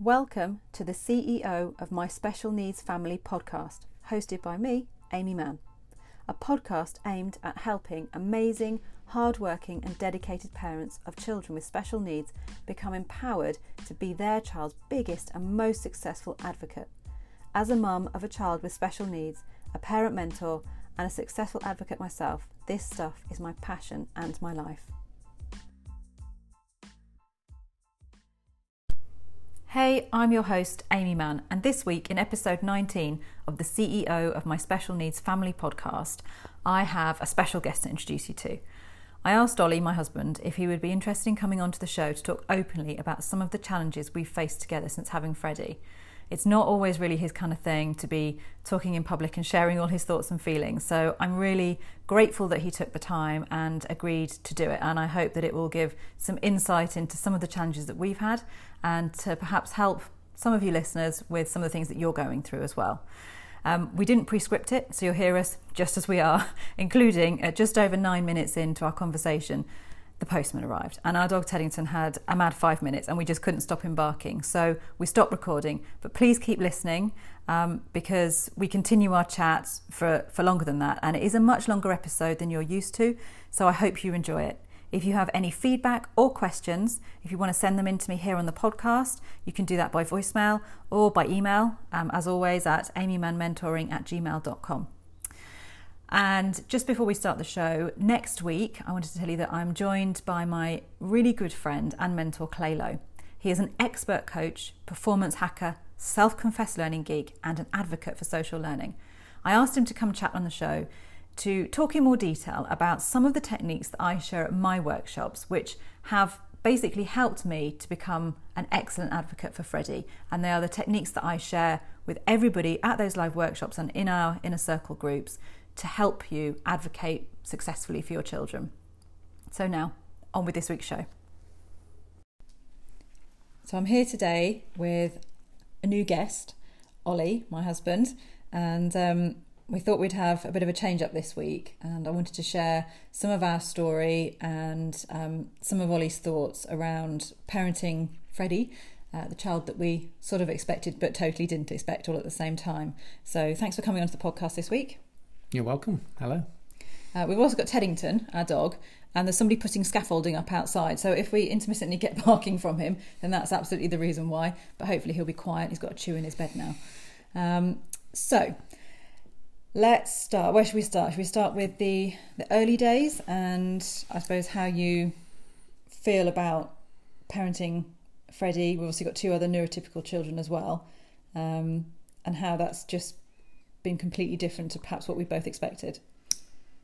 Welcome to the CEO of My Special Needs Family podcast, hosted by me, Amy Mann. A podcast aimed at helping amazing, hardworking, and dedicated parents of children with special needs become empowered to be their child's biggest and most successful advocate. As a mum of a child with special needs, a parent mentor, and a successful advocate myself, this stuff is my passion and my life. Hey, I'm your host, Amy Mann, and this week in episode 19 of the CEO of My Special Needs Family podcast, I have a special guest to introduce you to. I asked Ollie, my husband, if he would be interested in coming onto the show to talk openly about some of the challenges we've faced together since having Freddie it's not always really his kind of thing to be talking in public and sharing all his thoughts and feelings. So I'm really grateful that he took the time and agreed to do it. And I hope that it will give some insight into some of the challenges that we've had and to perhaps help some of you listeners with some of the things that you're going through as well. Um, we didn't pre-script it, so you'll hear us just as we are, including at just over nine minutes into our conversation the postman arrived and our dog Teddington had a mad five minutes and we just couldn't stop him barking. So we stopped recording. But please keep listening um, because we continue our chat for, for longer than that. And it is a much longer episode than you're used to. So I hope you enjoy it. If you have any feedback or questions, if you want to send them in to me here on the podcast, you can do that by voicemail or by email, um, as always, at amymanmentoring at gmail.com. And just before we start the show, next week, I wanted to tell you that I'm joined by my really good friend and mentor, Clay Lowe. He is an expert coach, performance hacker, self confessed learning geek, and an advocate for social learning. I asked him to come chat on the show to talk in more detail about some of the techniques that I share at my workshops, which have basically helped me to become an excellent advocate for Freddie. And they are the techniques that I share with everybody at those live workshops and in our inner circle groups to help you advocate successfully for your children. So, now on with this week's show. So, I'm here today with a new guest, Ollie, my husband, and um, we thought we'd have a bit of a change up this week. And I wanted to share some of our story and um, some of Ollie's thoughts around parenting Freddie. Uh, the child that we sort of expected but totally didn't expect all at the same time. So, thanks for coming onto the podcast this week. You're welcome. Hello. Uh, we've also got Teddington, our dog, and there's somebody putting scaffolding up outside. So if we intermittently get barking from him, then that's absolutely the reason why. But hopefully he'll be quiet. He's got a chew in his bed now. Um, so let's start. Where should we start? Should we start with the the early days and I suppose how you feel about parenting Freddie? We've also got two other neurotypical children as well, um, and how that's just been completely different to perhaps what we both expected.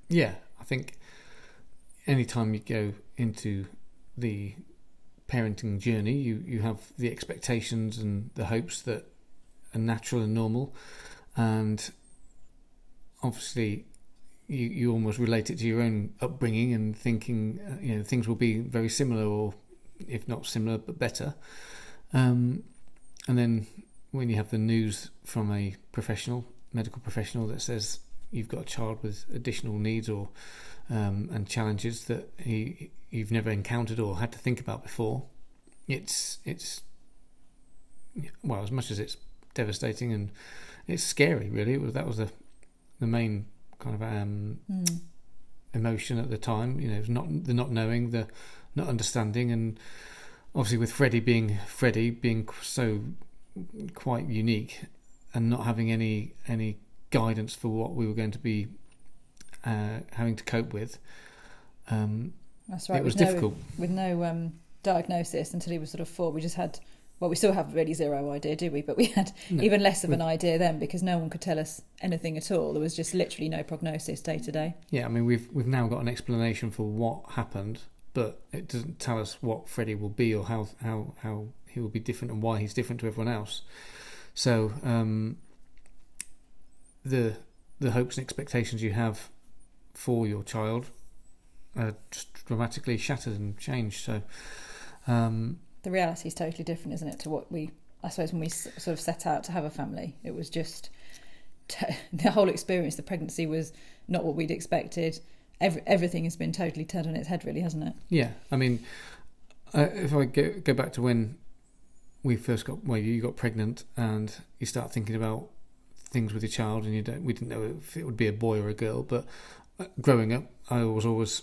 Yeah, I think anytime you go into the parenting journey, you, you have the expectations and the hopes that are natural and normal, and obviously you, you almost relate it to your own upbringing and thinking uh, you know things will be very similar or if not similar but better. Um, and then when you have the news from a professional medical professional that says you've got a child with additional needs or um, and challenges that he you've never encountered or had to think about before, it's it's well as much as it's devastating and it's scary. Really, it was that was the the main kind of um, mm. emotion at the time. You know, not the not knowing, the not understanding, and obviously with Freddie being Freddie being so quite unique and not having any any guidance for what we were going to be uh, having to cope with. Um, That's right. It was with difficult no, with no um, diagnosis until he was sort of four. We just had well, we still have really zero idea, do we? But we had no, even less of an idea then because no one could tell us anything at all. There was just literally no prognosis day to day. Yeah, I mean we've we've now got an explanation for what happened, but it doesn't tell us what Freddie will be or how how how he will be different and why he's different to everyone else. So um, the the hopes and expectations you have for your child are just dramatically shattered and changed. So um, the reality is totally different, isn't it, to what we I suppose when we sort of set out to have a family, it was just t- the whole experience. The pregnancy was not what we'd expected. Every, everything has been totally turned on its head, really, hasn't it? Yeah, I mean, if I go, go back to when we first got well, you got pregnant, and you start thinking about things with your child, and you don't. We didn't know if it would be a boy or a girl, but uh, growing up, I was always,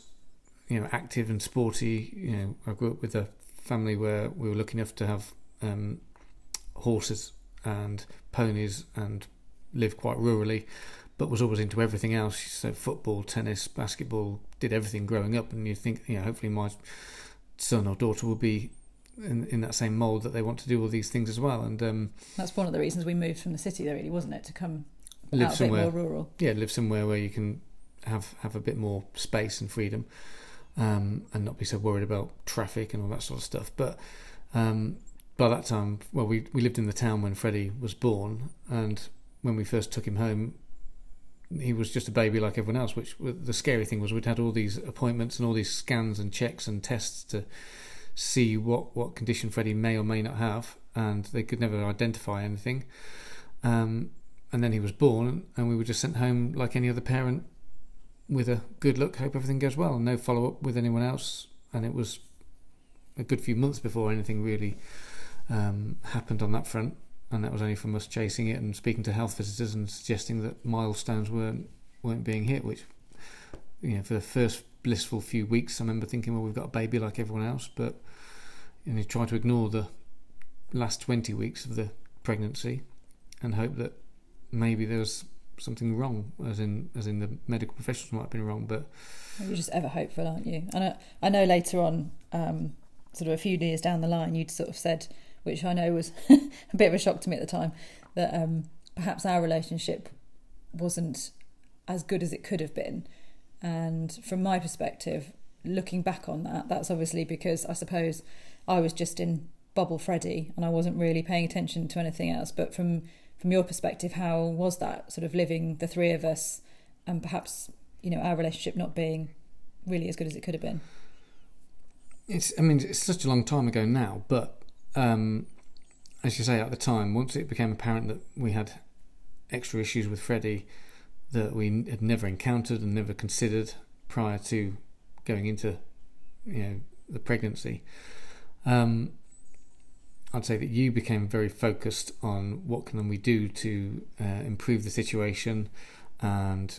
you know, active and sporty. You know, I grew up with a family where we were lucky enough to have um, horses and ponies and live quite rurally, but was always into everything else. So football, tennis, basketball, did everything growing up. And you think, you know, hopefully my son or daughter will be in, in that same mould that they want to do all these things as well. And um, that's one of the reasons we moved from the city, though, really, wasn't it, to come live somewhere more rural. Yeah, live somewhere where you can have have a bit more space and freedom, um, and not be so worried about traffic and all that sort of stuff. But um, by that time, well, we we lived in the town when Freddie was born, and when we first took him home, he was just a baby like everyone else. Which the scary thing was, we'd had all these appointments and all these scans and checks and tests to see what what condition Freddie may or may not have, and they could never identify anything. Um, and then he was born, and we were just sent home like any other parent with a good look, hope everything goes well, no follow up with anyone else. And it was a good few months before anything really um, happened on that front. And that was only from us chasing it and speaking to health visitors and suggesting that milestones weren't weren't being hit. Which, you know, for the first blissful few weeks, I remember thinking, well, we've got a baby like everyone else, but and you try to ignore the last twenty weeks of the pregnancy and hope that maybe there was something wrong, as in as in the medical professionals might have been wrong. But you're just ever hopeful, aren't you? And I, I know later on, um, sort of a few years down the line, you'd sort of said, which I know was a bit of a shock to me at the time, that um, perhaps our relationship wasn't as good as it could have been. And from my perspective, looking back on that, that's obviously because I suppose I was just in bubble Freddie and I wasn't really paying attention to anything else. But from from your perspective, how was that sort of living the three of us and perhaps, you know, our relationship not being really as good as it could have been? It's, I mean, it's such a long time ago now, but um, as you say, at the time, once it became apparent that we had extra issues with Freddie that we had never encountered and never considered prior to going into, you know, the pregnancy, um, I'd say that you became very focused on what can we do to uh, improve the situation, and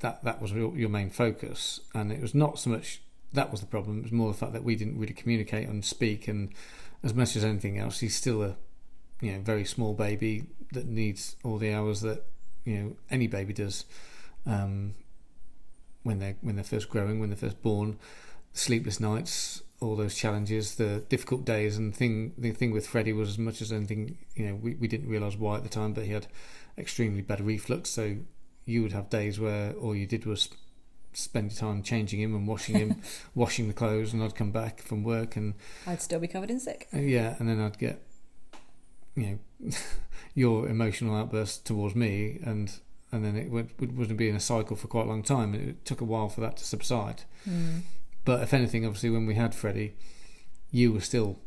that that was your main focus. And it was not so much that was the problem; it was more the fact that we didn't really communicate and speak. And as much as anything else, he's still a you know very small baby that needs all the hours that you know any baby does um, when they when they're first growing, when they're first born. Sleepless nights, all those challenges, the difficult days, and thing the thing with Freddie was as much as anything, you know, we, we didn't realise why at the time, but he had extremely bad reflux. So you would have days where all you did was spend your time changing him and washing him, washing the clothes, and I'd come back from work and I'd still be covered in sick. Uh, yeah, and then I'd get, you know, your emotional outburst towards me, and and then it, would, it wasn't being a cycle for quite a long time. It took a while for that to subside. Mm. But if anything, obviously, when we had Freddie, you were still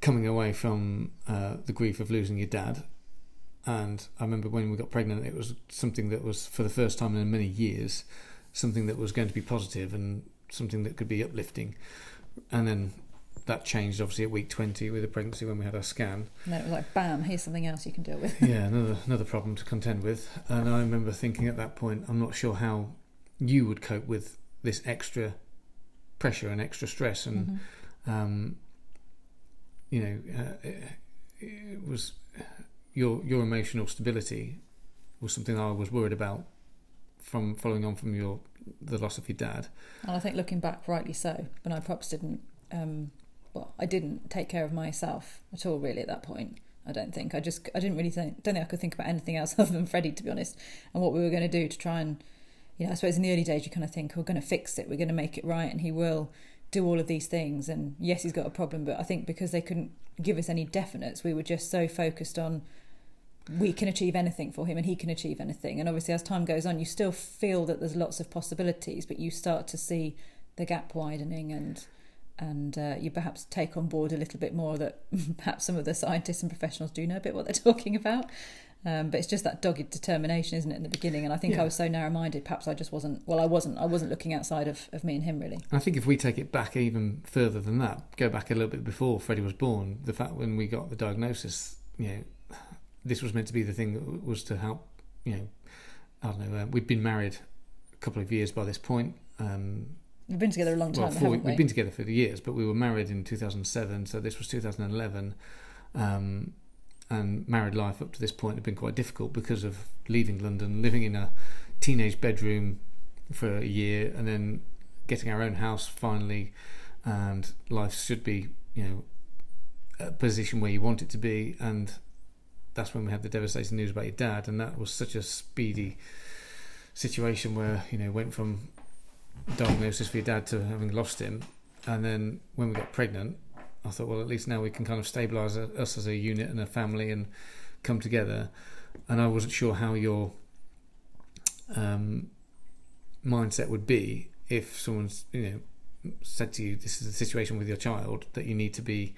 coming away from uh, the grief of losing your dad. And I remember when we got pregnant, it was something that was, for the first time in many years, something that was going to be positive and something that could be uplifting. And then that changed, obviously, at week 20 with the pregnancy when we had our scan. And then it was like, bam, here's something else you can deal with. yeah, another another problem to contend with. And I remember thinking at that point, I'm not sure how you would cope with this extra pressure and extra stress and mm-hmm. um, you know uh, it, it, was your your emotional stability was something I was worried about from following on from your the loss of your dad. And I think looking back, rightly so. But I perhaps didn't. Um, well, I didn't take care of myself at all, really, at that point. I don't think. I just I didn't really think. Don't think I could think about anything else other than Freddie, to be honest, and what we were going to do to try and you know, I suppose in the early days you kind of think we're going to fix it, we're going to make it right, and he will do all of these things. And yes, he's got a problem, but I think because they couldn't give us any definites, we were just so focused on we can achieve anything for him and he can achieve anything. And obviously, as time goes on, you still feel that there's lots of possibilities, but you start to see the gap widening and and uh, you perhaps take on board a little bit more that perhaps some of the scientists and professionals do know a bit what they're talking about. Um, but it's just that dogged determination, isn't it, in the beginning? And I think Yeah. I was so narrow-minded. Perhaps I just wasn't. Well, I wasn't. I wasn't looking outside of, of me and him really. I think if we take it back even further than that, go back a little bit before Freddie was born, the fact when we got the diagnosis, you know, this was meant to be the thing that was to help, you know, I don't know, uh, we'd been married a couple of years by this point. Um, We've been together a long time, well, four, haven't we? we've been together for years, but we were married in 2007, so this was 2011. Um, and married life up to this point had been quite difficult because of leaving London, living in a teenage bedroom for a year, and then getting our own house finally. And life should be, you know, a position where you want it to be. And that's when we had the devastating news about your dad, and that was such a speedy situation where you know went from diagnosis for your dad to having lost him, and then when we got pregnant, I thought, well, at least now we can kind of stabilise us as a unit and a family and come together. And I wasn't sure how your um, mindset would be if someone's, you know, said to you, "This is the situation with your child that you need to be."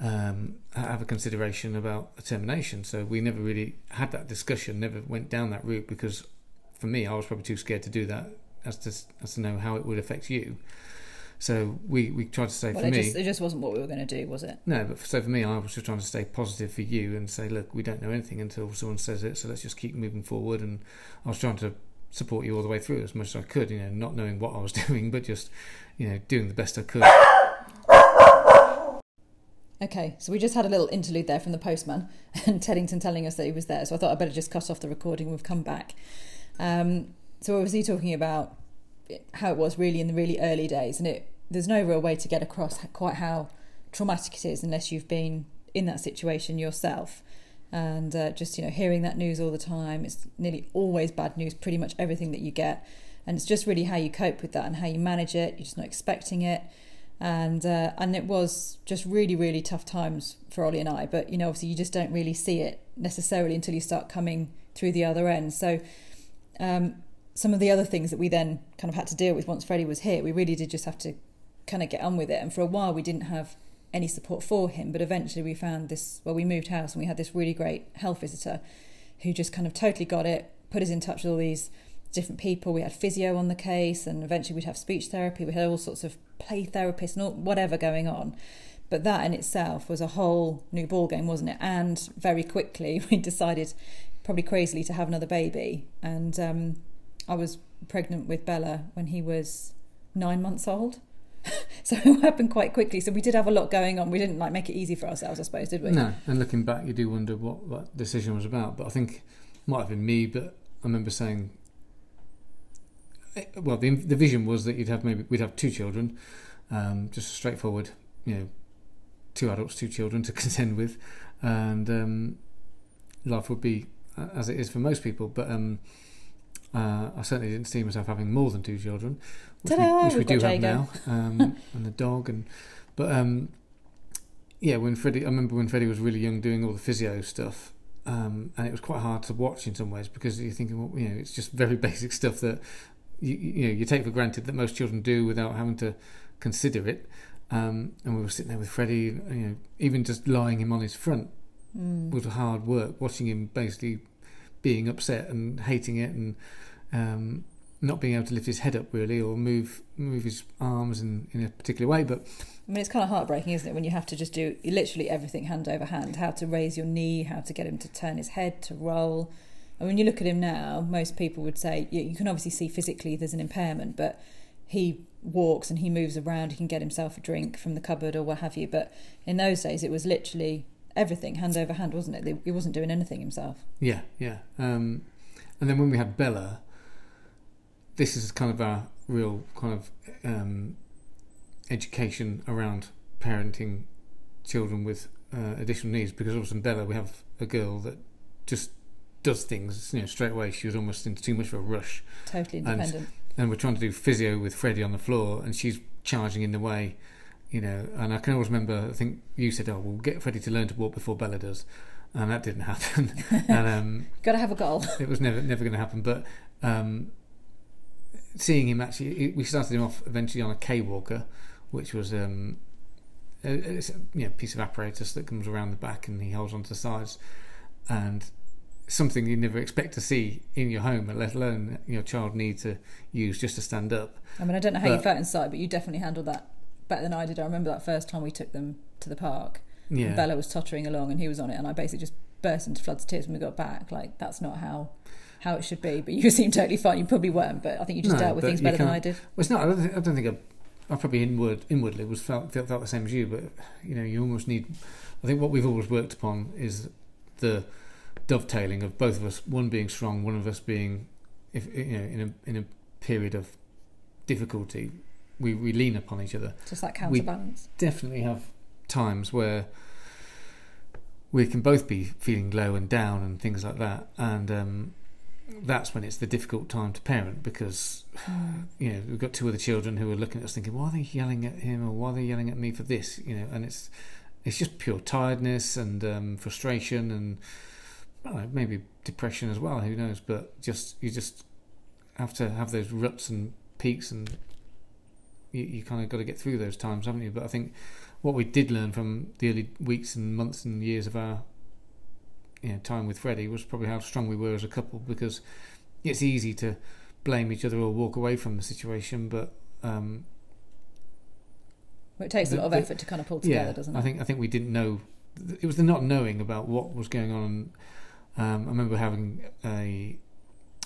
Um, have a consideration about a termination. So we never really had that discussion, never went down that route because for me, I was probably too scared to do that as to as to know how it would affect you. So we, we tried to say well, for it me, just it just wasn't what we were going to do, was it? no, but so for me, I was just trying to stay positive for you and say, look, we don't know anything until someone says it, so let's just keep moving forward. And I was trying to support you all the way through as much as I could, you know, not knowing what I was doing, but just, you know, doing the best I could. Okay, so we just had a little interlude there from the postman and Teddington telling us that he was there. So I thought I'd better just cut off the recording. We've come back. Um, so what was he talking about? How it was really in the really early days, and it there's no real way to get across quite how traumatic it is unless you've been in that situation yourself. And uh, just you know, hearing that news all the time, it's nearly always bad news. Pretty much everything that you get, and it's just really how you cope with that and how you manage it. You're just not expecting it and uh, and it was just really really tough times for Ollie and I. But you know, obviously, you just don't really see it necessarily until you start coming through the other end. So. Um, some of the other things that we then kind of had to deal with once Freddie was here, we really did just have to kind of get on with it. And for a while, we didn't have any support for him, but eventually we found this. Well, we moved house and we had this really great health visitor who just kind of totally got it, put us in touch with all these different people. We had physio on the case, and eventually we'd have speech therapy. We had all sorts of play therapists and all, whatever going on. But that in itself was a whole new ball game, wasn't it? And very quickly we decided, probably crazily, to have another baby. And um, I was pregnant with Bella when he was nine months old. so it happened quite quickly. So we did have a lot going on. We didn't like make it easy for ourselves, I suppose, did we? No, and looking back, you do wonder what that decision was about. But I think it might have been me, but I remember saying, eh, well, the, the vision was that you'd have maybe we'd have two children, um, just straightforward, you know, two adults, two children to contend with, and um, life would be as it is for most people. But um, uh, I certainly didn't see myself having more than two children, which Ta-da, we, which we do have Jago. now, um, and the dog, and but um, yeah, when Freddie, I remember when Freddie was really young, doing all the physio stuff. Um, and it was quite hard to watch in some ways because you're thinking, well, you know, it's just very basic stuff that you, you know you take for granted that most children do without having to consider it. Um, and we were sitting there with Freddie, you know, even just lying him on his front Mm. was hard work. Watching him basically being upset and hating it, and um, not being able to lift his head up really or move move his arms in, in a particular way. But I mean, it's kind of heartbreaking, isn't it, when you have to just do literally everything hand over hand how to raise your knee, how to get him to turn his head, to roll. And when you look at him now, most people would say you, you can obviously see physically there's an impairment, but he walks and he moves around, he can get himself a drink from the cupboard or what have you. But in those days, it was literally everything hand over hand, wasn't it? He wasn't doing anything himself. Yeah, yeah. Um, and then when we had Bella, this is kind of our real kind of um, education around parenting children with uh, additional needs. Because obviously in Bella, we have a girl that just does things, you know, straight away. She was almost in too much of a rush. Totally And- independent. And we're trying to do physio with Freddie on the floor, and she's charging in the way, you know. And I can always remember, I think you said, "Oh, we'll get Freddie to learn to walk before Bella does," and that didn't happen. and um, Got to have a goal. it was never never going to happen. But um, seeing him actually, we started him off eventually on a Kaye walker, which was um, a, it's a you know, piece of apparatus that comes around the back and he holds onto the sides, and something you never expect to see in your home, let alone your child need to use just to stand up. I mean, I don't know how you felt inside, but you definitely handled that better than I did. I remember that first time we took them to the park. Yeah, And Bella was tottering along, and he was on it, and I basically just burst into floods of tears when we got back. Like that's not how how it should be. But you seemed totally fine. You probably weren't, but I think you just No, dealt with things better than I did. Well, it's not. I don't think I, don't think I, I probably inward inwardly was felt, felt felt the same as you, but you know, you almost need. I think what we've always worked upon is the dovetailing of both of us. One being strong, one of us being, if you know, in a in a period of difficulty, we we lean upon each other. Just that We- counterbalance. Definitely have times where we can both be feeling low and down and things like that, and um, that's when it's the difficult time to parent because Mm. you know, we've got two other children who are looking at us thinking, why are they yelling at him or why are they yelling at me for this? You know, and it's it's just pure tiredness and um, frustration and know, maybe depression as well. Who knows? But just you just have to have those ruts and peaks, and you, you kind of got to get through those times, haven't you? But I think what we did learn from the early weeks and months and years of our you know, time with Freddie was probably how strong we were as a couple because it's easy to blame each other or walk away from the situation, but um, Well, it takes a lot of the- effort to kind of pull together, yeah, doesn't it? I think I think we didn't know. It was the not knowing about what was going on. Um, I remember having a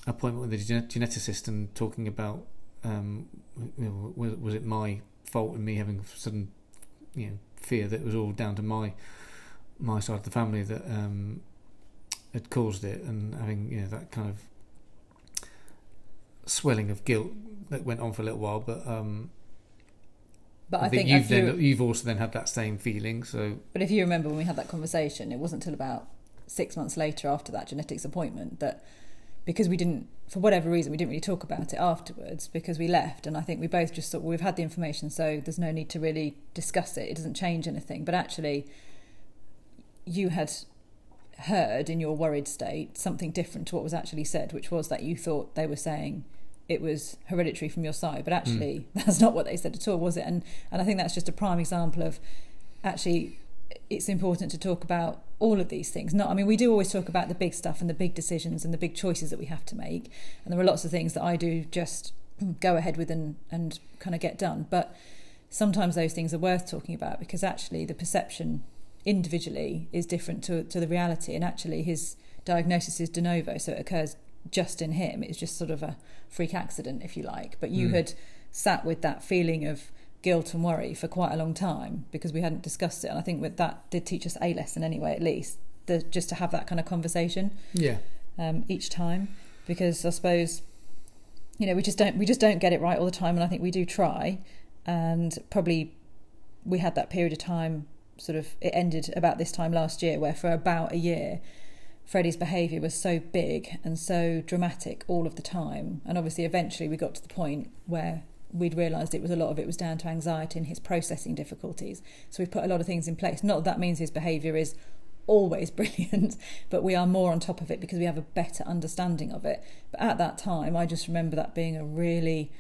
appointment with a gen- geneticist and talking about um, you know, was, was it my fault and me having sudden you know fear that it was all down to my my side of the family that um, had caused it and having you know that kind of swelling of guilt that went on for a little while, but. Um, but I, I think, think, you've if you, you've also then had that same feeling. So But if you remember when we had that conversation, it wasn't until about six months later after that genetics appointment that because we didn't, for whatever reason, we didn't really talk about it afterwards because we left. And I think we both just thought, well, we've had the information, so there's no need to really discuss it. It doesn't change anything. But actually, you had heard in your worried state something different to what was actually said, which was that you thought they were saying it was hereditary from your side, but actually hmm. that's not what they said at all, was it? And and I think that's just a prime example of actually it's important to talk about all of these things. Not, I mean, we do always talk about the big stuff and the big decisions and the big choices that we have to make, and there are lots of things that I do just go ahead with and and kind of get done. But sometimes those things are worth talking about because actually the perception individually is different to to the reality, and actually his diagnosis is de novo, so it occurs just in him. It's just sort of a freak accident, if you like. But you Mm. had sat with that feeling of guilt and worry for quite a long time because we hadn't discussed it. And I think that that did teach us a lesson anyway, at least, the, just to have that kind of conversation yeah, um, each time. Because I suppose, you know, we just don't we just don't get it right all the time, and I think we do try. And probably we had that period of time, sort of, it ended about this time last year, where for about a year. Freddie's behaviour was so big and so dramatic all of the time. And obviously, eventually, we got to the point where we'd realised it was a lot of it was down to anxiety and his processing difficulties. So we've put a lot of things in place. Not that that means his behaviour is always brilliant, but we are more on top of it because we have a better understanding of it. But at that time, I just remember that being a really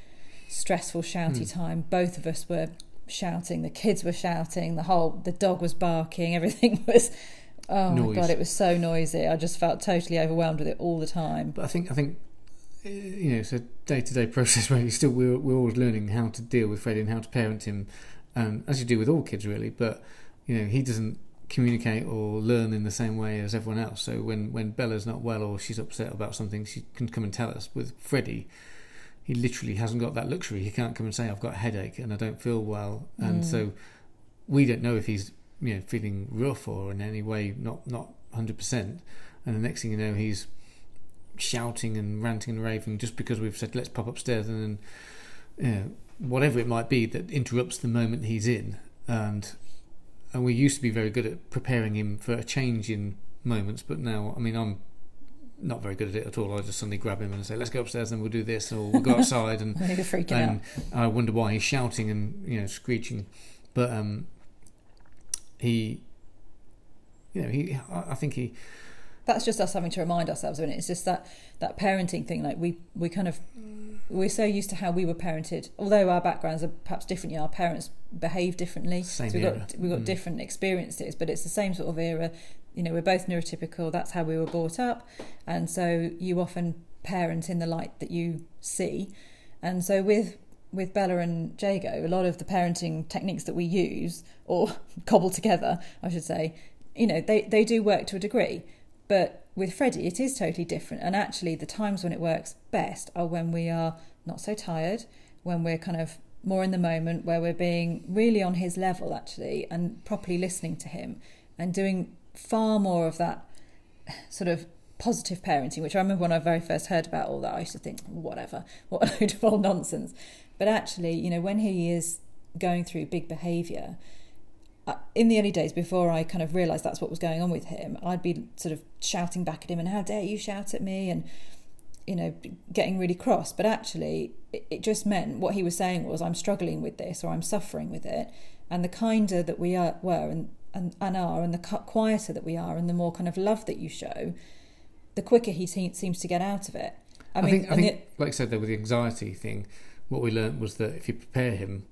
stressful, shouty Hmm. time. Both of us were shouting, the kids were shouting, the whole the dog was barking, everything was oh my god, it was so noisy. I just felt totally overwhelmed with it all the time. but I think I think you know it's a day to day process where you still we're we're always learning how to deal with Freddie and how to parent him, and as you do with all kids really. But you know he doesn't communicate or learn in the same way as everyone else. So when when Bella's not well or she's upset about something, she can come and tell us. With Freddie. He literally hasn't got that luxury. He can't come and say, "I've got a headache and I don't feel well," and Mm. so we don't know if he's you know feeling rough or in any way not not hundred percent. And the next thing you know, he's shouting and ranting and raving just because we've said let's pop upstairs and then you know, whatever it might be that interrupts the moment he's in. And and we used to be very good at preparing him for a change in moments, but now I mean I'm not very good at it at all. I just suddenly grab him and say let's go upstairs and we'll do this or we'll go outside and I think you're freaking and. I wonder why he's shouting and you know screeching, but um, he, you know, he. I I think he. That's just us having to remind ourselves of it. It's just that that parenting thing. Like we we kind of we're so used to how we were parented. Although our backgrounds are perhaps different, our parents behave differently. Same so we've era. got we've got Mm. different experiences, but it's the same sort of era. You know, we're both neurotypical. That's how we were brought up, and so you often parent in the light that you see. And so with with Bella and Jago, a lot of the parenting techniques that we use or cobble together, I should say, you know, they they do work to a degree. But with Freddie, it is totally different. And actually, the times when it works best are when we are not so tired, when we're kind of more in the moment, where we're being really on his level, actually, and properly listening to him and doing far more of that sort of positive parenting, which I remember when I very first heard about all that, I used to think, whatever, what a load of old nonsense. But actually, you know, when he is going through big behaviour, Uh, in the early days before I kind of realised that's what was going on with him, I'd be sort of shouting back at him and how dare you shout at me and you know getting really cross. But actually, it, just meant what he was saying was I'm struggling with this or I'm suffering with it, and the kinder that we are were and and, and are and the quieter that we are and the more kind of love that you show, the quicker he se- seems to get out of it. I, I, mean, think, I think, it- like I said, there with the anxiety thing, what we learnt was that if you prepare him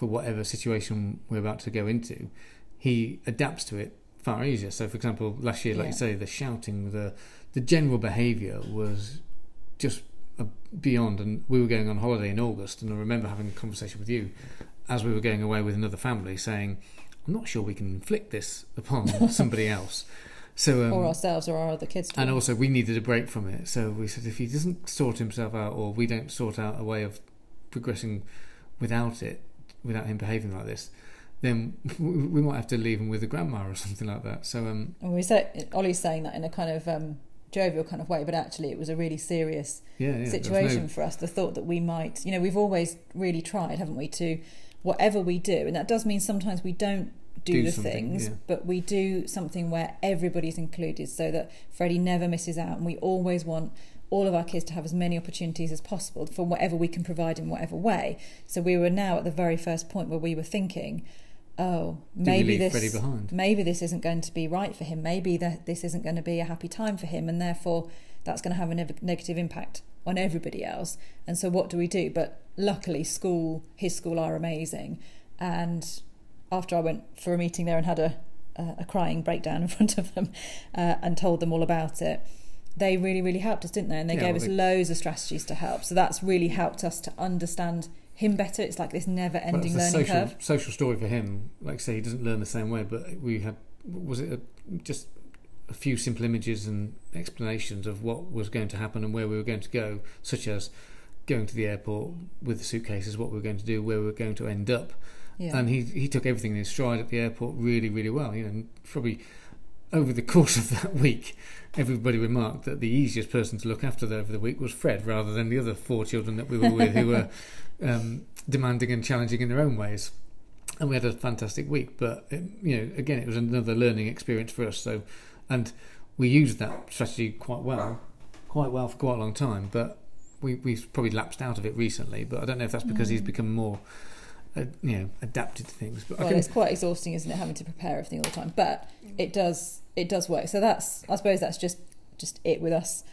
for whatever situation we're about to go into, he adapts to it far easier. So, for example, last year, like Yeah. you say, the shouting, the the general behaviour was just beyond. And we were going on holiday in August, and I remember having a conversation with you as we were going away with another family, saying, "I'm not sure we can inflict this upon somebody else." So, um, or ourselves or our other kids. and also, we needed a break from it. So we said if he doesn't sort himself out, or we don't sort out a way of progressing without it, without him behaving like this, then we might have to leave him with a grandma or something like that. So, um, we say Ollie's saying that in a kind of um, jovial kind of way, but actually it was a really serious yeah, yeah situation no- for us. The thought that we might, you know, we've always really tried, haven't we, to whatever we do, and that does mean sometimes we don't do, Do the things, yeah. but we do something where everybody's included, so that Freddie never misses out, and we always want. All of our kids to have as many opportunities as possible for whatever we can provide in whatever way. So we were now at the very first point where we were thinking, oh, maybe this behind? maybe this isn't going to be right for him. Maybe that this isn't going to be a happy time for him, and therefore that's going to have a neg- negative impact on everybody else. And so, what do we do? But luckily, school, his school, are amazing. And after I went for a meeting there and had a a, a crying breakdown in front of them uh, and told them all about it. They really, really helped us, didn't they? And they Yeah, gave well, us they- loads of strategies to help. So that's really helped us to understand him better. It's like this never-ending a learning social, curve. social story for him. Like I say, he doesn't learn the same way, but we had was it a, just a few simple images and explanations of what was going to happen and where we were going to go, such as going to the airport with the suitcases, what we were going to do, where we were going to end up. Yeah. and he he took everything in his stride at the airport really really well. You know, probably over the course of that week, everybody remarked that the easiest person to look after over the week was Fred, rather than the other four children that we were with, who were um, demanding and challenging in their own ways. And we had a fantastic week, but it, you know, again, it was another learning experience for us. So, and we used that strategy quite well, quite well for quite a long time. But we we've probably lapsed out of it recently. But I don't know if that's because he's Mm. become more uh, you know adapted to things. But well, can, it's quite exhausting, isn't it, having to prepare everything all the time? But it does it does work. So that's I suppose that's just just it with us.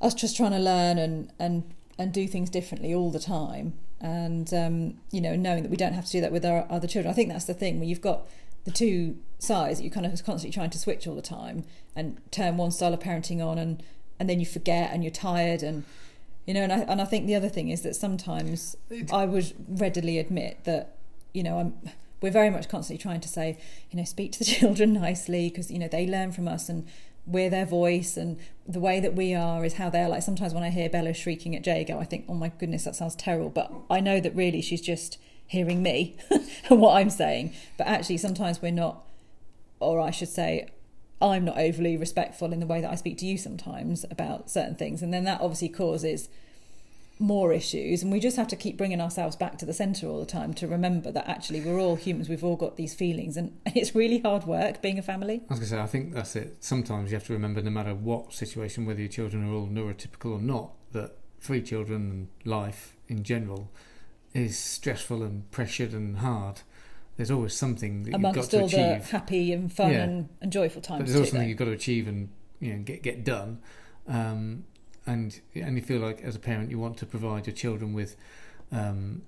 Us just trying to learn and and and do things differently all the time, and um, you know, knowing that we don't have to do that with our other children. I think that's the thing where you've got the two sides that you kind of constantly trying to switch all the time and turn one style of parenting on, and and then you forget and you're tired and. You know, and I, and I think the other thing is that sometimes I would readily admit that, you know, I'm we're very much constantly trying to say, you know, speak to the children nicely because you know they learn from us and we're their voice and the way that we are is how they're like. Sometimes when I hear Bella shrieking at Jago, I think, oh my goodness, that sounds terrible. But I know that really she's just hearing me and what I'm saying. But actually, sometimes we're not, or I should say, I'm not overly respectful in the way that I speak to you sometimes about certain things, and then that obviously causes more issues and we just have to keep bringing ourselves back to the center all the time to remember that actually we're all humans we've all got these feelings and it's really hard work being a family I was going to say, I think that's it. Sometimes you have to remember, no matter what situation, whether your children are all neurotypical or not, that three children and life in general is stressful and pressured and hard. There's always something that you've got amongst to all the happy and fun Yeah. and, and joyful But times there's also too, something though. you've got to achieve and you know get get done. Um, and and you feel like as a parent you want to provide your children with um,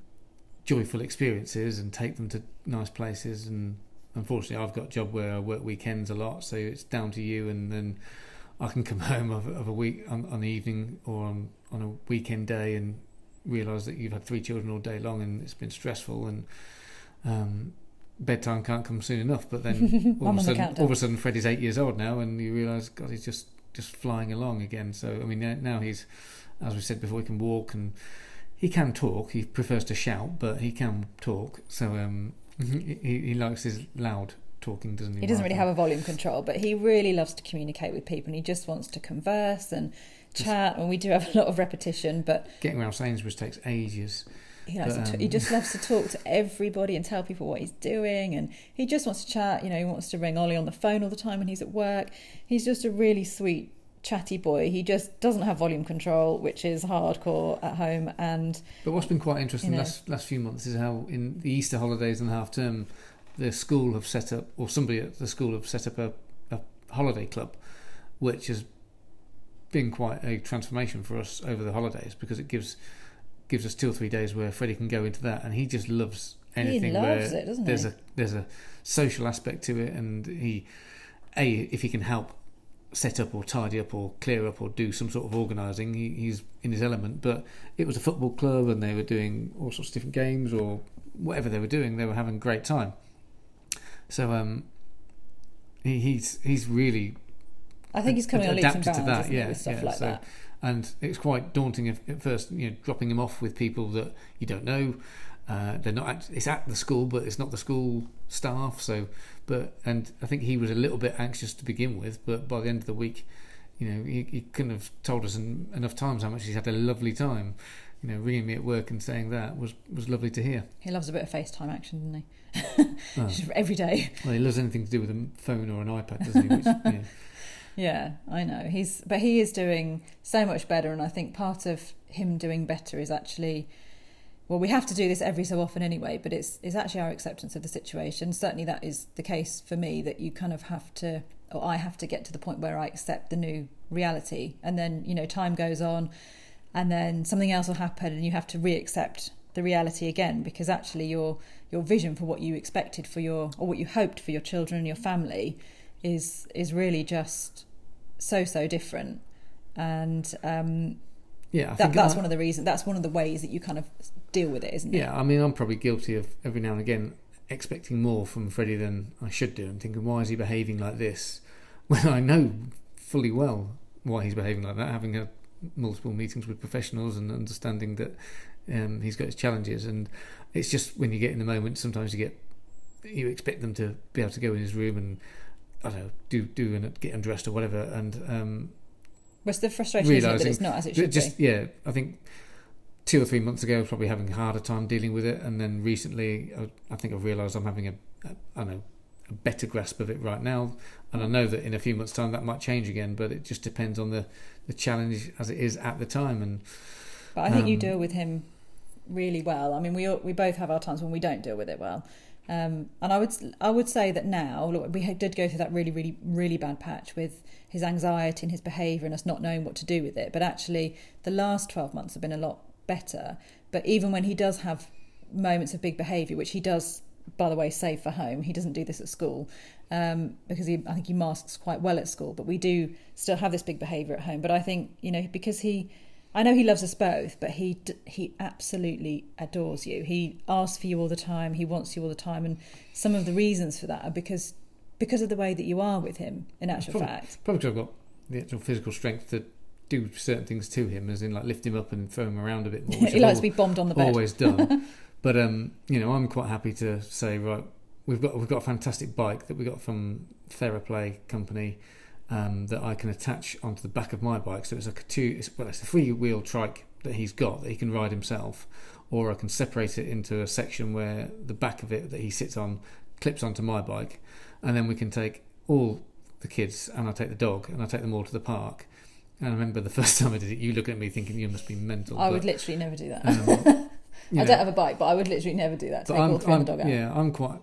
joyful experiences and take them to nice places. And unfortunately, I've got a job where I work weekends a lot, so it's down to you. And then I can come home of, of a week on, on the evening or on, on a weekend day and realise that you've had three children all day long and it's been stressful and um, bedtime can't come soon enough. But then all, of a, sudden, all of a sudden, Freddie's eight years old now, and you realise, God, he's just just flying along again. So I mean, now he's, as we said before, he can walk and he can talk. He prefers to shout, but he can talk. So um, he, he likes his loud talking, doesn't he? He doesn't really have a volume control, but he really loves to communicate with people, and he just wants to converse and chat. And we do have a lot of repetition, but getting around Sainsbury's takes ages. He, but, um... he just loves to talk to everybody and tell people what he's doing, and he just wants to chat. You know, he wants to ring Ollie on the phone all the time when he's at work. He's just a really sweet, chatty boy. He just doesn't have volume control, which is hardcore at home. And but what's been quite interesting you know, last last few months is how in the Easter holidays and the half term, the school have set up, or somebody at the school have set up a, a holiday club, which has been quite a transformation for us over the holidays because it gives gives us two or three days where Freddie can go into that, and he just loves anything loves where it, there's he? a there's a social aspect to it, and he a if he can help set up or tidy up or clear up or do some sort of organising, he, he's in his element. But it was a football club, and they were doing all sorts of different games or whatever they were doing. They were having a great time. So um, he, he's he's really I think he's coming and bounds, to that, yeah, stuff yeah, like so, that and it's quite daunting if, at first. You know, dropping him off with people that you don't know. Uh, they're not. At, it's at the school, but it's not the school staff. So, but and I think he was a little bit anxious to begin with, but by the end of the week, you know, he, he couldn't have told us in, enough times how much he's had a lovely time. You know, ringing me at work and saying that was was lovely to hear. He loves a bit of FaceTime action, doesn't he? oh. Every day. Well, he loves anything to do with a phone or an iPad, doesn't he? Which, yeah. Yeah, I know. He's but he is doing so much better and I think part of him doing better is actually well, we have to do this every so often anyway, but it's it's actually our acceptance of the situation. Certainly that is the case for me that you kind of have to or I have to get to the point where I accept the new reality and then, you know, time goes on and then something else will happen and you have to re-accept the reality again because actually your your vision for what you expected for your or what you hoped for your children and your family is is really just so so different, and um, yeah, that, that's I, one of the reasons. That's one of the ways that you kind of deal with it, isn't it? Yeah, I mean, I'm probably guilty of every now and again expecting more from Freddie than I should do, and thinking, why is he behaving like this? When I know fully well why he's behaving like that, having had multiple meetings with professionals and understanding that um, he's got his challenges, and it's just when you get in the moment, sometimes you get you expect them to be able to go in his room and I don't know, do do and get undressed or whatever, and um, what's the frustration is that it's not as it should just, be. Yeah, I think two or three months ago I was probably having a harder time dealing with it, and then recently I, I think I've realised I'm having a, a I don't know a better grasp of it right now, and I know that in a few months' time that might change again, but it just depends on the the challenge as it is at the time. And but I think um, you deal with him really well. I mean, we we both have our times when we don't deal with it well. Um, and I would I would say that now look, we did go through that really really really bad patch with his anxiety and his behaviour and us not knowing what to do with it. But actually, the last twelve months have been a lot better. But even when he does have moments of big behaviour, which he does, by the way, save for home, he doesn't do this at school um, because he I think he masks quite well at school. But we do still have this big behaviour at home. But I think you know because he I know he loves us both, but he he absolutely adores you. He asks for you all the time. He wants you all the time, and some of the reasons for that are because because of the way that you are with him. In actual probably, fact, probably because I've got the actual physical strength to do certain things to him, as in like lift him up and throw him around a bit more. he likes to be bombed on the bed. Always done. but um, you know, I'm quite happy to say right. We've got we've got a fantastic bike that we got from Theraplay company um, that I can attach onto the back of my bike. So it's like a two, it's, well, it's a three wheel trike that he's got that he can ride himself, or I can separate it into a section where the back of it that he sits on clips onto my bike, and then we can take all the kids and I take the dog and I take them all to the park. And I remember the first time I did it, you look at me thinking you must be mental. I but, would literally never do that. Um, I know, don't have a bike, but I would literally never do that. Take all three I'm, the dog out. Yeah, I'm quite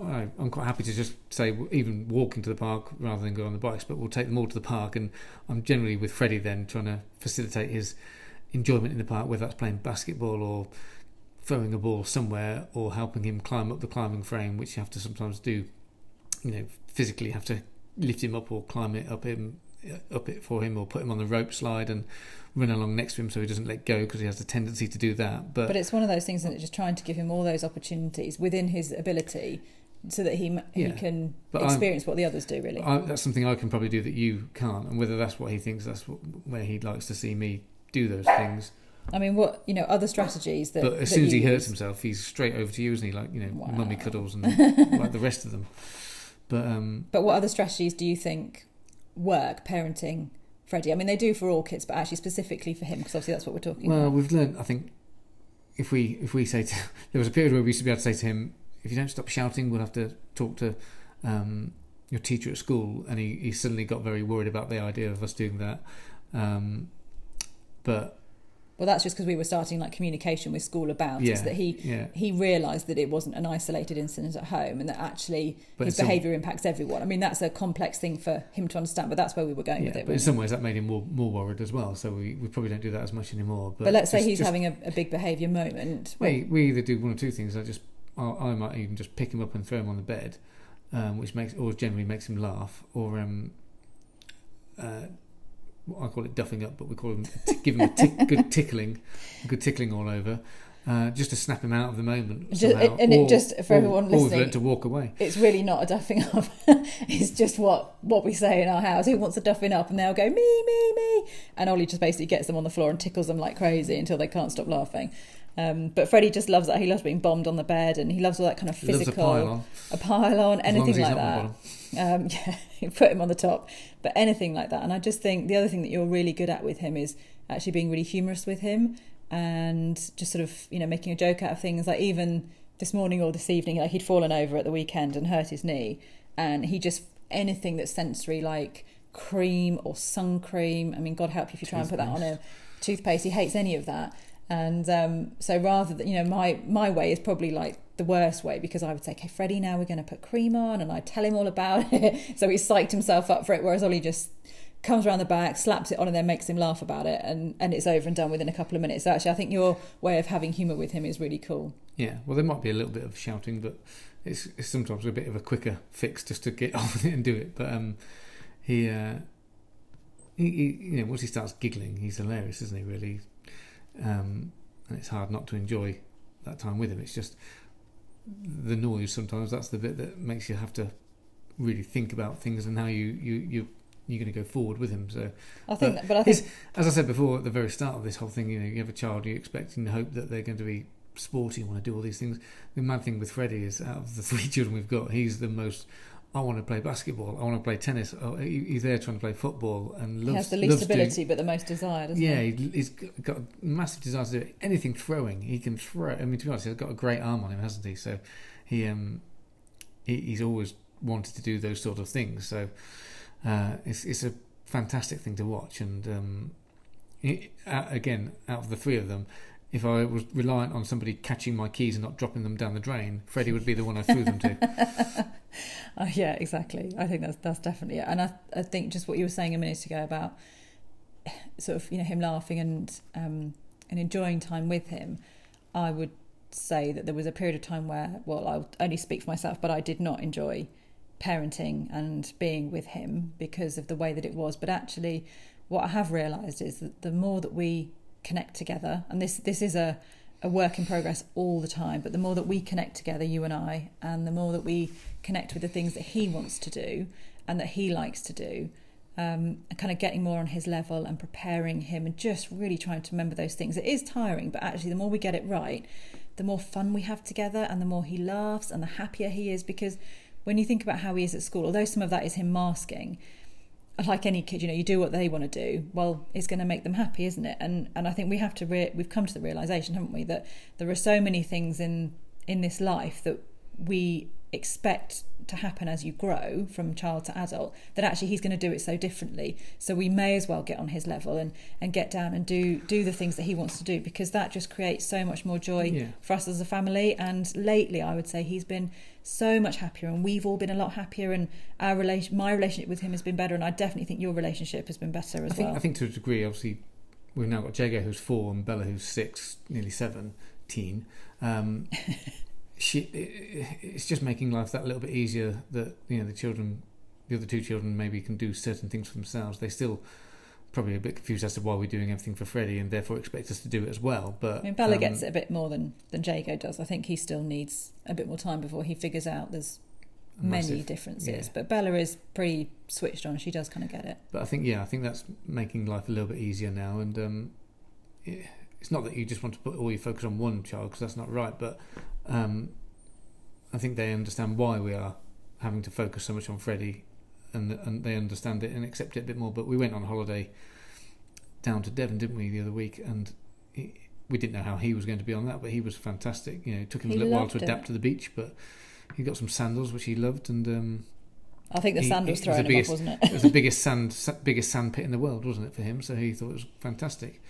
I, I'm quite happy to just say even walk into the park rather than go on the bikes, but we'll take them all to the park. And I'm generally with Freddie then trying to facilitate his enjoyment in the park, whether that's playing basketball or throwing a ball somewhere or helping him climb up the climbing frame, which you have to sometimes do. You know, physically have to lift him up or climb it up him uh, up it for him or put him on the rope slide and run along next to him so he doesn't let go because he has a tendency to do that. But but it's one of those things that just trying to give him all those opportunities within his ability so that he he Yeah. can But experience what the others do really. I, that's something I can probably do that you can't, and whether that's what he thinks, that's what, where he likes to see me do those things. I mean, what you know, other strategies that. but as that soon as he hurts use. himself, he's straight over to you, isn't he? Like you know, Wow. mummy cuddles and like the rest of them. But um, But what other strategies do you think work parenting Freddie? I mean, they do for all kids, but actually specifically for him, because obviously that's what we're talking well, about. we've learned. I think if we if we say to, there was a period where we used to be able to say to him, if you don't stop shouting, we'll have to talk to um, your teacher at school, and he, he suddenly got very worried about the idea of us doing that. Um, but Well, that's just because we were starting like communication with school about it, yeah, so that he yeah, he realised that it wasn't an isolated incident at home, and that actually but his some- behaviour impacts everyone. I mean, that's a complex thing for him to understand, but that's where we were going Yeah, with it. but in wasn't some ways that made him more more worried as well. So we, we probably don't do that as much anymore. But, but let's say he's just- having a, a big behaviour moment. We we either do one or two things. I just I, I might even just pick him up and throw him on the bed, um, which makes or generally makes him laugh. Or um, uh, I call it duffing up, but we call him give him a tick, good tickling, good tickling all over, uh, just to snap him out of the moment. Just- and it just- for or- everyone or we've listening- to walk away. It's really not a duffing up. it's just what what we say in our house. Who wants a duffing up? And they'll go me, me, me. And Ollie just basically gets them on the floor and tickles them like crazy until they can't stop laughing. Um, but Freddie just loves that. He loves being bombed on the bed, and he loves all that kind of Loves a physical, pile on, a long as anything like that. Um, yeah, you put him on the top, but anything like that. And I just think the other thing that you're really good at with him is actually being really humorous with him and just sort of you know making a joke out of things. Like even this morning or this evening, like he'd fallen over at the weekend and hurt his knee, and he just anything that's sensory like cream or sun cream. I mean, God help you if you try and put that on a toothpaste. He hates any of that. And um, so rather than you know my my way is probably like the worst way because I would say, okay, Freddie, now we're going to put cream on, and I tell him all about it. so he psyched himself up for it, whereas Ollie just comes around the back, slaps it on, and then makes him laugh about it, and and it's over and done within a couple of minutes. So actually, I think your way of having humour with him is really cool. Yeah, well, there might be a little bit of shouting, but it's, it's sometimes a bit of a quicker fix just to get on with it and do it. But um, he, uh, he, he, you know, once he starts giggling, he's hilarious, isn't he? Really, um, and it's hard not to enjoy that time with him. It's just the noise. Sometimes that's the bit that makes you have to really think about things and how you you you you're going to go forward with him. So I think, But but I think as I said before at the very start of this whole thing, you know, you have a child, you expect and hope that they're going to be sporty and want to do all these things. The mad thing with Freddie is, out of the three children we've got, he's the most. I want to play basketball. I want to play tennis. Oh, he- he's there trying to play football and he has the least loves doing- ability, but the most desire. Doesn't yeah, he? he's got a massive desire to do anything throwing. He can throw. I mean, to be honest, he's got a great arm on him, hasn't he? So he um he, he's always wanted to do those sort of things. So uh, it's it's a fantastic thing to watch. And um, uh, again, out of the three of them. If I was reliant on somebody catching my keys and not dropping them down the drain, Freddie would be the one I threw them to. Uh, yeah, exactly. I think that's that's definitely it. And I I think just what you were saying a minute ago about sort of you know him laughing and um, and enjoying time with him, I would say that there was a period of time where well I'll only speak for myself, but I did not enjoy parenting and being with him because of the way that it was. But actually, what I have realised is that the more that we connect together, and this this is a a work in progress all the time, but the more that we connect together, you and I, and the more that we connect with the things that he wants to do and that he likes to do, um, and kind of getting more on his level and preparing him and just really trying to remember those things. It is tiring, but actually, the more we get it right, the more fun we have together and the more he laughs and the happier he is because when you think about how he is at school, although some of that is him masking, like any kid, you know, you do what they want to do. Well, it's going to make them happy, isn't it? And and I think we have to re- we've come to the realization, haven't we, that there are so many things in in this life that we expect to happen as you grow from child to adult that actually he's going to do it so differently so we may as well get on his level and and get down and do do the things that he wants to do because that just creates so much more joy Yeah. for us as a family and lately i would say he's been so much happier and we've all been a lot happier and our relation my relationship with him has been better and i definitely think your relationship has been better as I think well I think to a degree, obviously, we've now got Jago who's four and Bella who's six, nearly seven, teen. Um, she, it, it's just making life that little bit easier. That you know the children, the other two children, maybe can do certain things for themselves. They still probably a bit confused as to why we're doing everything for Freddie, and therefore expect us to do it as well. But I mean, Bella um, gets it a bit more than than Jago does. I think he still needs a bit more time before he figures out there's many differences. yeah. But Bella is pretty switched on. She does kind of get it. But I think yeah, I think that's making life a little bit easier now. And um, it, it's not that you just want to put all your focus on one child because that's not right. But um, I think they understand why we are having to focus so much on Freddie, and and they understand it and accept it a bit more. But we went on holiday down to Devon, didn't we, the other week? And he, we didn't know how he was going to be on that, but he was fantastic. You know, it took him He a little while to it. adapt to the beach, but he got some sandals which he loved, and um, I think the He- sand he was was throwing him biggest- off, wasn't it it? was the biggest sand biggest sand pit in the world, wasn't it, for him? So he thought it was fantastic.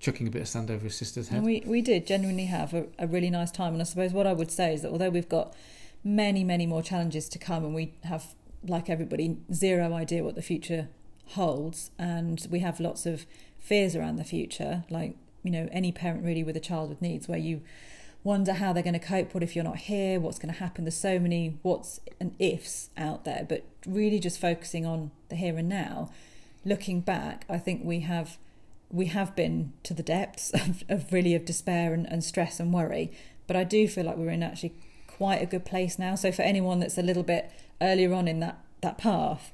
Chucking a bit of sand over his sister's head. And we, we did genuinely have a, a really nice time. And I suppose what I would say is that although we've got many, many more challenges to come, and we have, like everybody, zero idea what the future holds, and we have lots of fears around the future, like, you know, any parent really with a child with needs, where you wonder how they're going to cope. What if you're not here? What's going to happen? There's so many what's and ifs out there, but really just focusing on the here and now. Looking back, I think we have we have been to the depths of, of really of despair and, and stress and worry. But I do feel like we're in actually quite a good place now. So for anyone that's a little bit earlier on in that that path,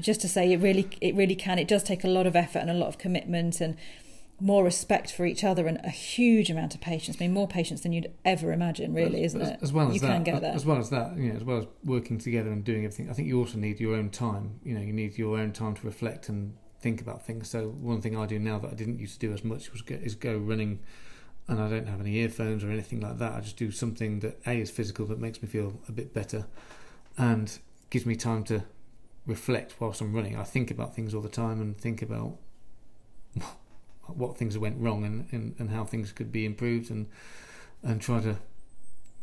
just to say it really it really can. It does take a lot of effort and a lot of commitment and more respect for each other and a huge amount of patience. I mean, more patience than you'd ever imagine, really, as, isn't as, it? As well as you that, can get there. as well as that, you know, as well as working together and doing everything. I think you also need your own time. You know, you need your own time to reflect and think about things. So one thing I do now that I didn't used to do as much was go, is go running, and I don't have any earphones or anything like that. I just do something that a is physical that makes me feel a bit better, and gives me time to reflect whilst I'm running. I think about things all the time and think about what things went wrong and, and, and how things could be improved and and try to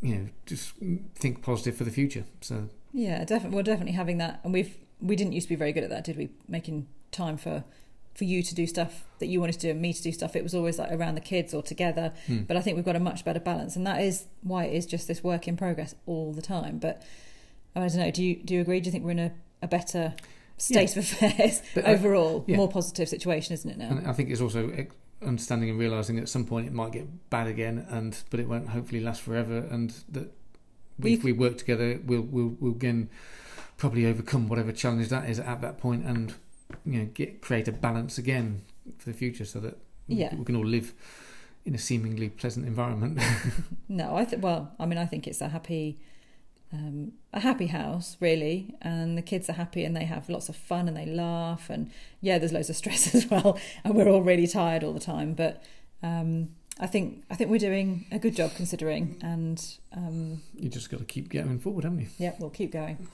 you know just think positive for the future. So Yeah, definitely. We're definitely having that, and we've we didn't used to be very good at that, did we? Making time for for you to do stuff that you wanted to do and me to do stuff. It was always like around the kids or together. hmm. But I think we've got a much better balance, and that is why it is just this work in progress all the time. But I don't know. Do you do you agree? Do you think we're in a, a better state of affairs But I- overall? yeah. More positive situation, isn't it now? and I think it's also understanding and realizing at some point it might get bad again, and but it won't hopefully last forever, and that we, if we work together, we'll we'll we'll again probably overcome whatever challenge that is at that point, and you know get create a balance again for the future, so that Yeah. we can all live in a seemingly pleasant environment. No, I think. Well, I mean, I think it's a happy, um, a happy house, really, and the kids are happy and they have lots of fun and they laugh and yeah, there's loads of stress as well, and we're all really tired all the time. But um, I think I think we're doing a good job considering, and um, you just got to keep going forward, haven't you? yeah, we'll keep going.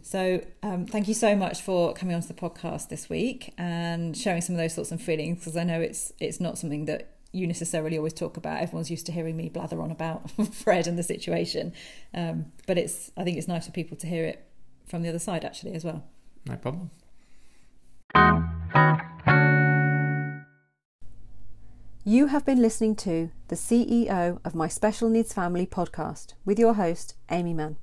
So, um, thank you so much for coming onto the podcast this week and sharing some of those thoughts and feelings because I know it's it's not something that you necessarily always talk about. Everyone's used to hearing me blather on about Fred and the situation, um, but it's I think it's nice for people to hear it from the other side actually as well. No problem. You have been listening to the CEO of My Special Needs Family podcast with your host, Amy Mann.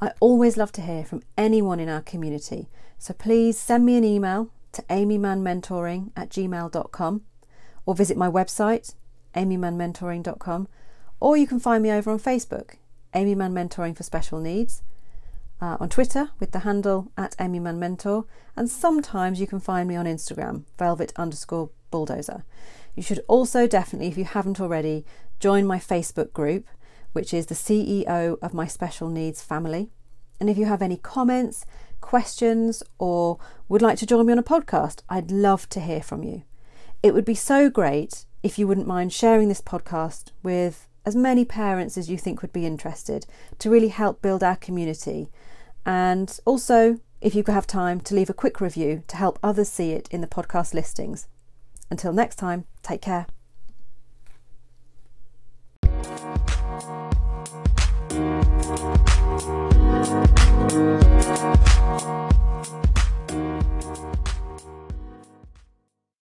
I always love to hear from anyone in our community, so please send me an email to amymannmentoring at gmail.com or visit my website, amymannmentoring.com, or you can find me over on Facebook, Amy Mann Mentoring for Special Needs, uh, on Twitter with the handle at Amy Mentor, and sometimes you can find me on Instagram, velvet underscore bulldozer. You should also definitely, if you haven't already, join my Facebook group, which is the CEO of my special needs family. And if you have any comments, questions, or would like to join me on a podcast, I'd love to hear from you. It would be so great if you wouldn't mind sharing this podcast with as many parents as you think would be interested to really help build our community. And also, if you have time, to leave a quick review to help others see it in the podcast listings. Until next time, take care.